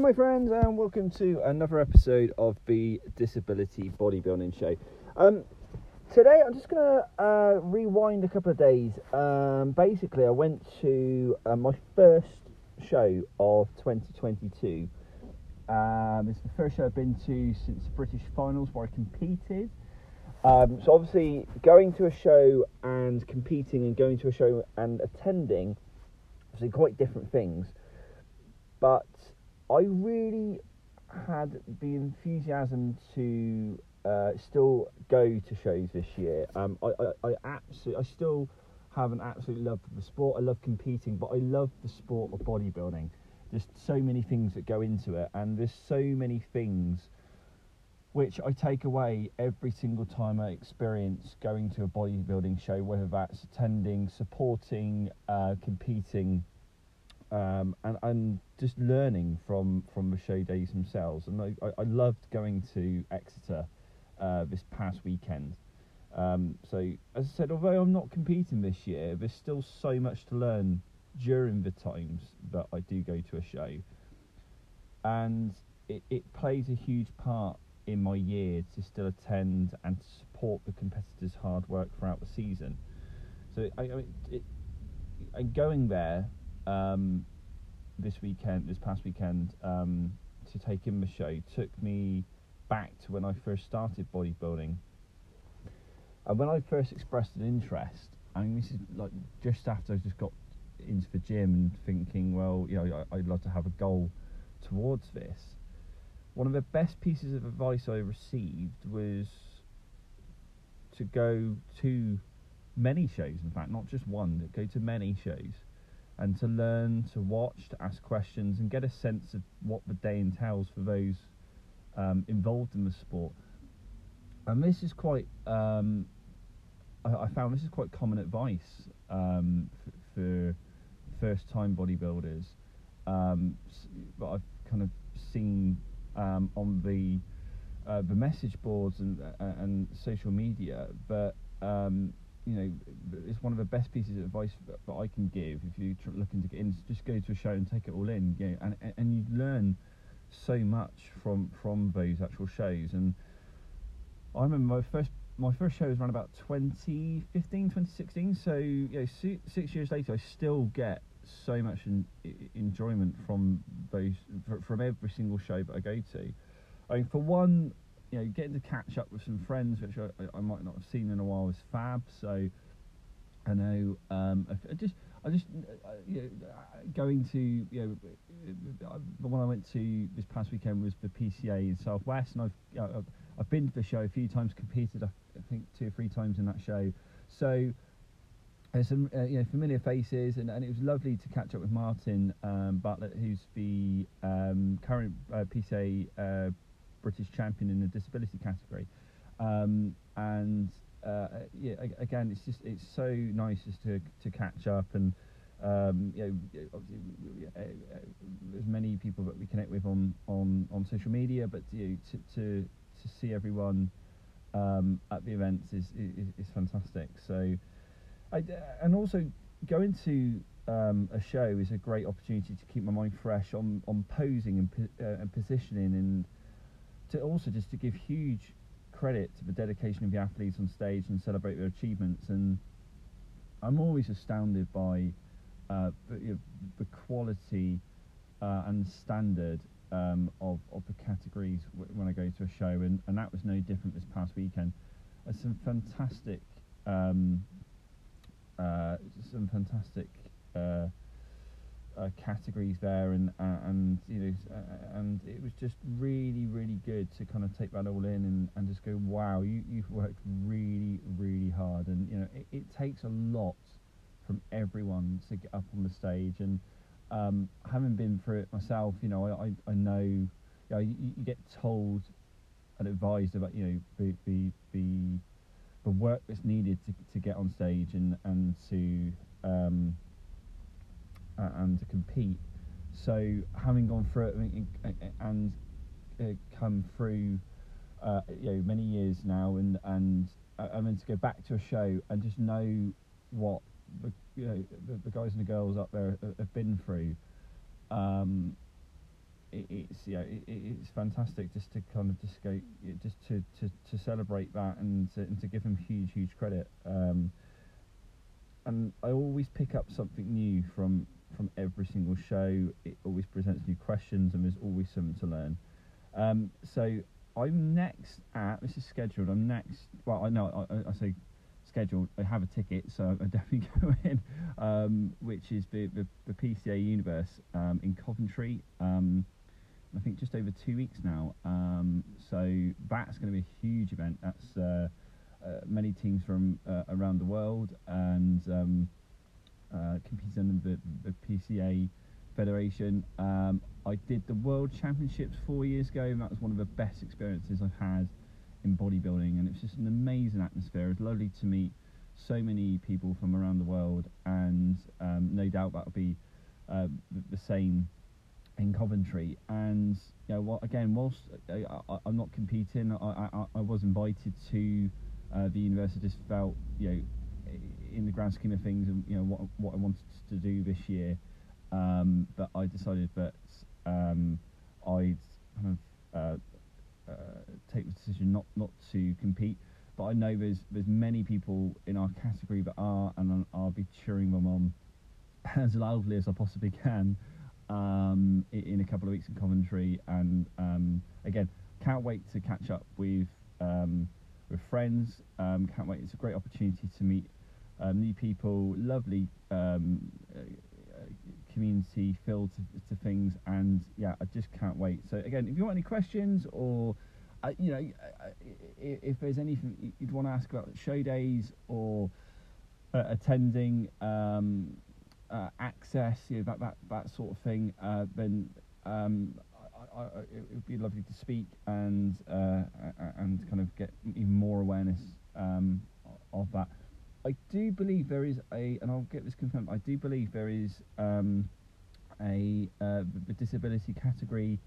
my friends, and welcome to another episode of the Disability Bodybuilding Show. Um, today, I'm just going to uh, rewind a couple of days. Um, basically, I went to uh, my first show of 2022. Um, it's the first show I've been to since the British finals where I competed. Um, so, obviously, going to a show and competing, and going to a show and attending, obviously, quite different things. But I really had the enthusiasm to uh, still go to shows this year. Um, I, I, I absolutely, I still have an absolute love for the sport. I love competing, but I love the sport of bodybuilding. There's so many things that go into it, and there's so many things which I take away every single time I experience going to a bodybuilding show, whether that's attending, supporting, uh, competing um, and and just learning from from the show days themselves. And I, I, I loved going to Exeter uh, this past weekend. Um, so as I said, although I'm not competing this year, there's still so much to learn during the times that I do go to a show, and it, it plays a huge part in my year to still attend and support the competitors' hard work throughout the season. So I, I it, and going there um, this weekend, this past weekend, um, to take in the show took me back to when I first started bodybuilding. And when I first expressed an interest, I mean, this is like just after I just got into the gym and thinking, well, you know, I'd love to have a goal towards this. One of the best pieces of advice I received was to go to many shows, in fact, not just one, go to many shows and to learn to watch, to ask questions, and get a sense of what the day entails for those um, involved in the sport. And this is quite, um, I, I, found this is quite common advice um, f- for first time bodybuilders. Um, but I've kind of seen um, on the uh, the message boards and uh, and social media, but um, you know, it's one of the best pieces of advice that, that I can give if you're looking to get in. Just go to a show and take it all in, you know, and and you learn so much from from those actual shows. And I remember my first my first show was around about 2015, 2016. So you know, six years later, I still get so much in, enjoyment from those from every single show that I go to. I mean, for one, you know, getting to catch up with some friends which I, I might not have seen in a while is fab. So I know um, I just I just uh, you know, going to you know the one I went to this past weekend was the PCA in Southwest, and I've you know, I've been to the show a few times, competed I think two or three times in that show. So there's some uh, you know familiar faces, and, and it was lovely to catch up with Martin um, Bartlett, who's the um, current uh, PCA uh, British champion in the disability category. Um, and uh, yeah, again, it's just it's so nice just to to catch up and um, you know, obviously, uh, uh, there's many people that we connect with on on, on social media, but you know, to, to to see everyone um, at the events is, is, is fantastic. So, I, and also going to um, a show is a great opportunity to keep my mind fresh on on posing and, uh, and positioning and to also just to give huge credit to the dedication of the athletes on stage and celebrate their achievements. And I'm always astounded by uh, the, you know, the, quality uh, and standard um, of, of the categories when I go to a show, and, and that was no different this past weekend. There's some fantastic, um, uh, some fantastic uh, uh, categories there, and uh, and you know, uh, and it was just really really to kind of take that all in and, and just go, wow, you you've worked really really hard, and you know, it, it takes a lot from everyone to get up on the stage, and um, having been through it myself, you know, I I, I know, you, know you, you, get told and advised about you know the the the, the work that's needed to to get on stage and and to um, and to compete. So having gone through it and uh, come through, uh, you know, many years now, and and I mean to go back to a show and just know what the you know the, the guys and the girls up there have been through. Um, it, it's yeah, it, it's fantastic just to kind of just go, just to, to, to celebrate that and to, and to give them huge, huge credit. Um, and I always pick up something new from from every single show. It always presents new questions, and there's always something to learn. Um, so I'm next at this is scheduled. I'm next. Well, I know I, I say scheduled. I have a ticket, so I definitely go in. Um, which is the, the, the PCA Universe um, in Coventry. Um, I think just over two weeks now. Um, so that's going to be a huge event. That's uh, uh, many teams from uh, around the world and um, uh, competing in the, the PCA Federation. Um, I did the World Championships four years ago, and that was one of the best experiences I've had in bodybuilding, and it's just an amazing atmosphere. It's lovely to meet so many people from around the world, and um, no doubt that'll be uh, the same in Coventry. And you know, again, whilst I, am not competing, I, I, I, was invited to uh, the university. Just felt, you know, in the grand scheme of things, and you know what what I wanted to do this year. Um, but I decided that um, I'd kind of uh, uh, take the decision not not to compete. But I know there's there's many people in our category that are, and I'll be cheering them on as loudly as I possibly can um, in a couple of weeks in Coventry. And um, again, can't wait to catch up with um, with friends. Um, can't wait. It's a great opportunity to meet um, new people. Lovely um, uh, community filled to, to, things, and yeah, I just can't wait. So again, if you want any questions or uh, you know, uh, if, if, there's anything you'd want to ask about show days or uh, attending, um, uh, access, you know, that, that, that sort of thing, uh, then um, I, I, it would be lovely to speak and uh, and kind of get even more awareness um, of that. I do believe there is a, and I'll get this confirmed. I do believe there is um, a uh, the disability category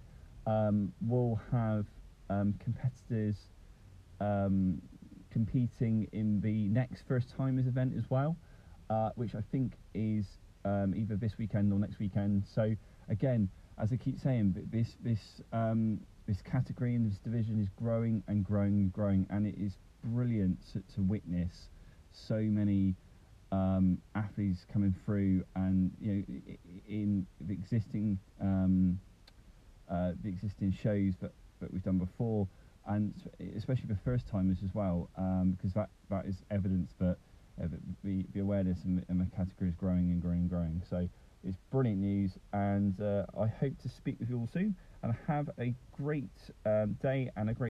um, will have um, competitors um, competing in the next first timers event as well, uh, which I think is um, either this weekend or next weekend. So again, as I keep saying, this this this category and this division is growing and growing and growing, and it is brilliant to, to witness so many um, athletes coming through, and you know, in the existing um, uh, the existing shows that, that we've done before, and especially for first timers as well, um, because that that is evidence that uh, the, the awareness in the, in the, category is growing and growing and growing. So it's brilliant news, and uh, I hope to speak with you all soon. And have a great um, day and a great